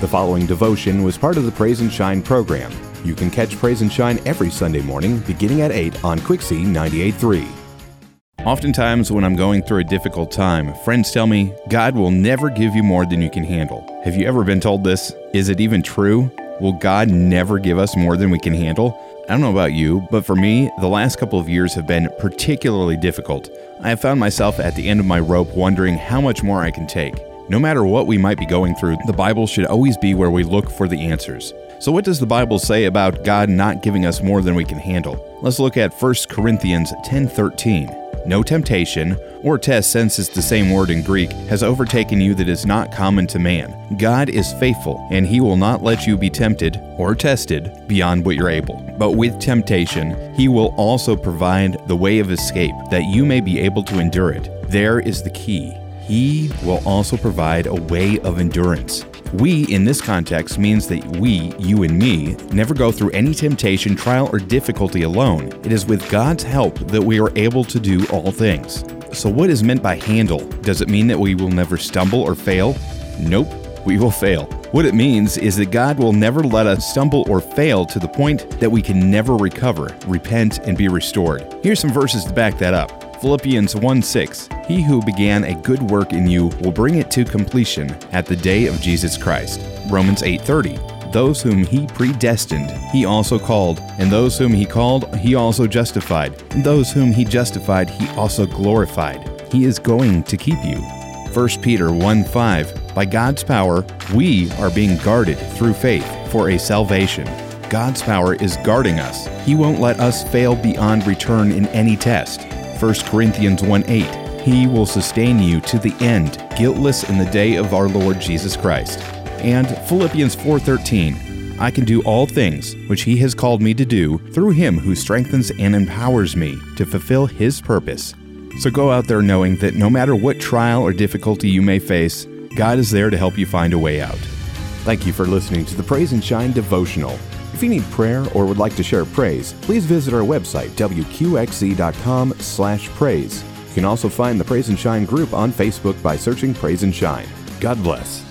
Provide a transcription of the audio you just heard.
The following devotion was part of the Praise and Shine program. You can catch Praise and Shine every Sunday morning beginning at 8 on Quixie 98.3. Oftentimes, when I'm going through a difficult time, friends tell me, God will never give you more than you can handle. Have you ever been told this? Is it even true? Will God never give us more than we can handle? I don't know about you, but for me, the last couple of years have been particularly difficult. I have found myself at the end of my rope wondering how much more I can take. No matter what we might be going through, the Bible should always be where we look for the answers. So, what does the Bible say about God not giving us more than we can handle? Let's look at 1 Corinthians 10:13. No temptation, or test since it's the same word in Greek, has overtaken you that is not common to man. God is faithful, and he will not let you be tempted or tested beyond what you're able. But with temptation, he will also provide the way of escape that you may be able to endure it. There is the key. He will also provide a way of endurance. We, in this context, means that we, you and me, never go through any temptation, trial, or difficulty alone. It is with God's help that we are able to do all things. So, what is meant by handle? Does it mean that we will never stumble or fail? Nope, we will fail. What it means is that God will never let us stumble or fail to the point that we can never recover, repent, and be restored. Here's some verses to back that up. Philippians 1 6. He who began a good work in you will bring it to completion at the day of Jesus Christ. Romans 8 30. Those whom he predestined, he also called, and those whom he called, he also justified, and those whom he justified, he also glorified. He is going to keep you. 1 Peter 1 5. By God's power, we are being guarded through faith for a salvation. God's power is guarding us. He won't let us fail beyond return in any test. 1 Corinthians 1 8. He will sustain you to the end, guiltless in the day of our Lord Jesus Christ. And Philippians 4:13. I can do all things which he has called me to do through him who strengthens and empowers me to fulfill his purpose. So go out there knowing that no matter what trial or difficulty you may face, God is there to help you find a way out. Thank you for listening to the Praise and Shine devotional. If you need prayer or would like to share praise, please visit our website wqxz.com/praise. You can also find the Praise and Shine group on Facebook by searching Praise and Shine. God bless.